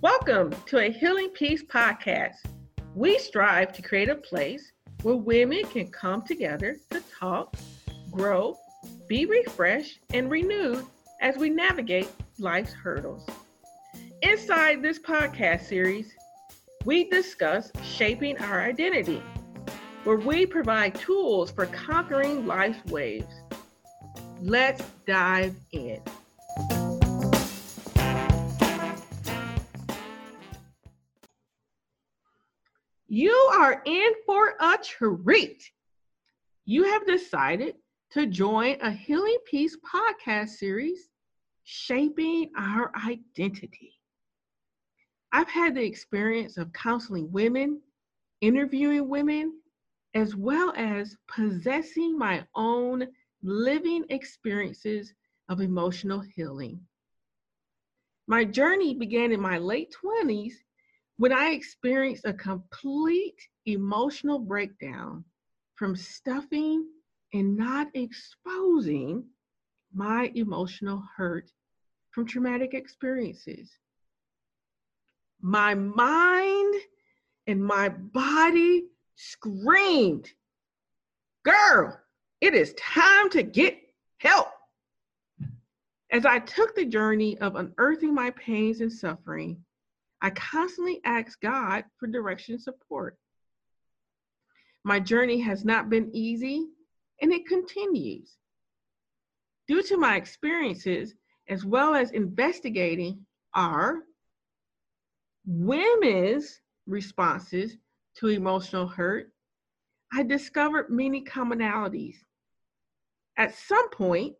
Welcome to a Healing Peace podcast. We strive to create a place where women can come together to talk, grow, be refreshed, and renewed as we navigate life's hurdles. Inside this podcast series, we discuss shaping our identity, where we provide tools for conquering life's waves. Let's dive in. Are in for a treat. You have decided to join a Healing Peace podcast series, Shaping Our Identity. I've had the experience of counseling women, interviewing women, as well as possessing my own living experiences of emotional healing. My journey began in my late 20s when I experienced a complete emotional breakdown from stuffing and not exposing my emotional hurt from traumatic experiences. My mind and my body screamed, Girl, it is time to get help. As I took the journey of unearthing my pains and suffering, I constantly ask God for direction and support. My journey has not been easy and it continues. Due to my experiences, as well as investigating our women's responses to emotional hurt, I discovered many commonalities. At some point,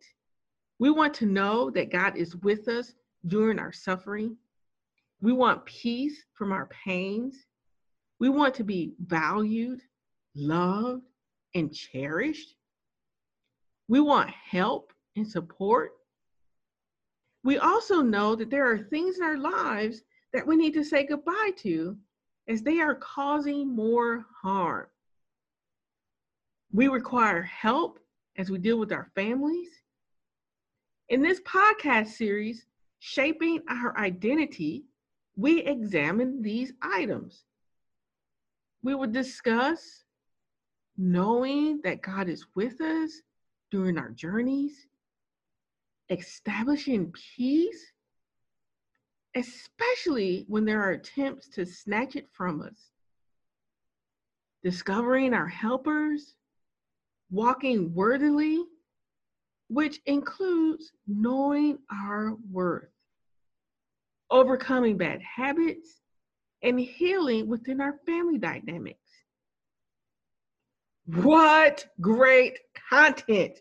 we want to know that God is with us during our suffering we want peace from our pains. We want to be valued, loved, and cherished. We want help and support. We also know that there are things in our lives that we need to say goodbye to as they are causing more harm. We require help as we deal with our families. In this podcast series, Shaping Our Identity, we examine these items. We will discuss knowing that God is with us during our journeys, establishing peace, especially when there are attempts to snatch it from us, discovering our helpers, walking worthily, which includes knowing our worth overcoming bad habits, and healing within our family dynamics. What great content!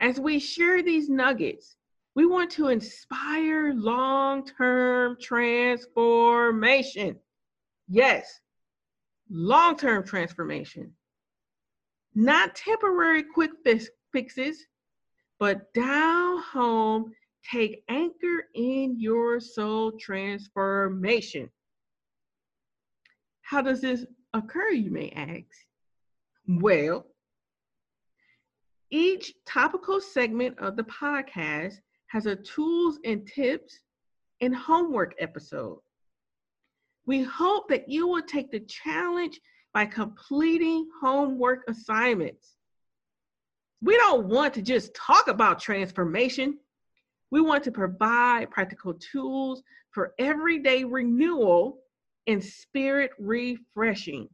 As we share these nuggets, we want to inspire long term transformation. Yes, long term transformation. Not temporary quick fixes, but down home take anchor in your soul transformation. How does this occur, you may ask? Well, each topical segment of the podcast has a tools and tips and homework episode. We hope that you will take the challenge by completing homework assignments. We don't want to just talk about transformation. We want to provide practical tools for everyday renewal and spirit refreshing.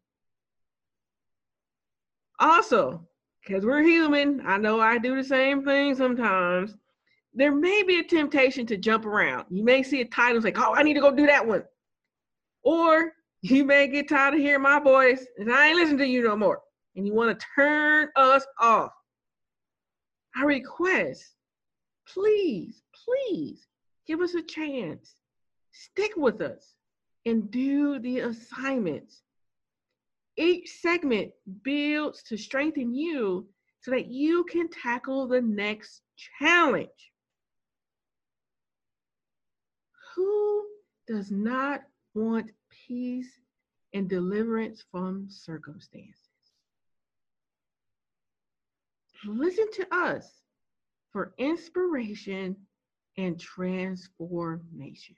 Also, because we're human, I know I do the same thing sometimes. There may be a temptation to jump around. You may see a title like, oh, I need to go do that one. Or you may get tired of hearing my voice and I ain't listening to you no more. And you want to turn us off. I request, please, please give us a chance. Stick with us and do the assignments. Each segment builds to strengthen you so that you can tackle the next challenge. Who does not want peace and deliverance from circumstances? Listen to us for inspiration and transformation.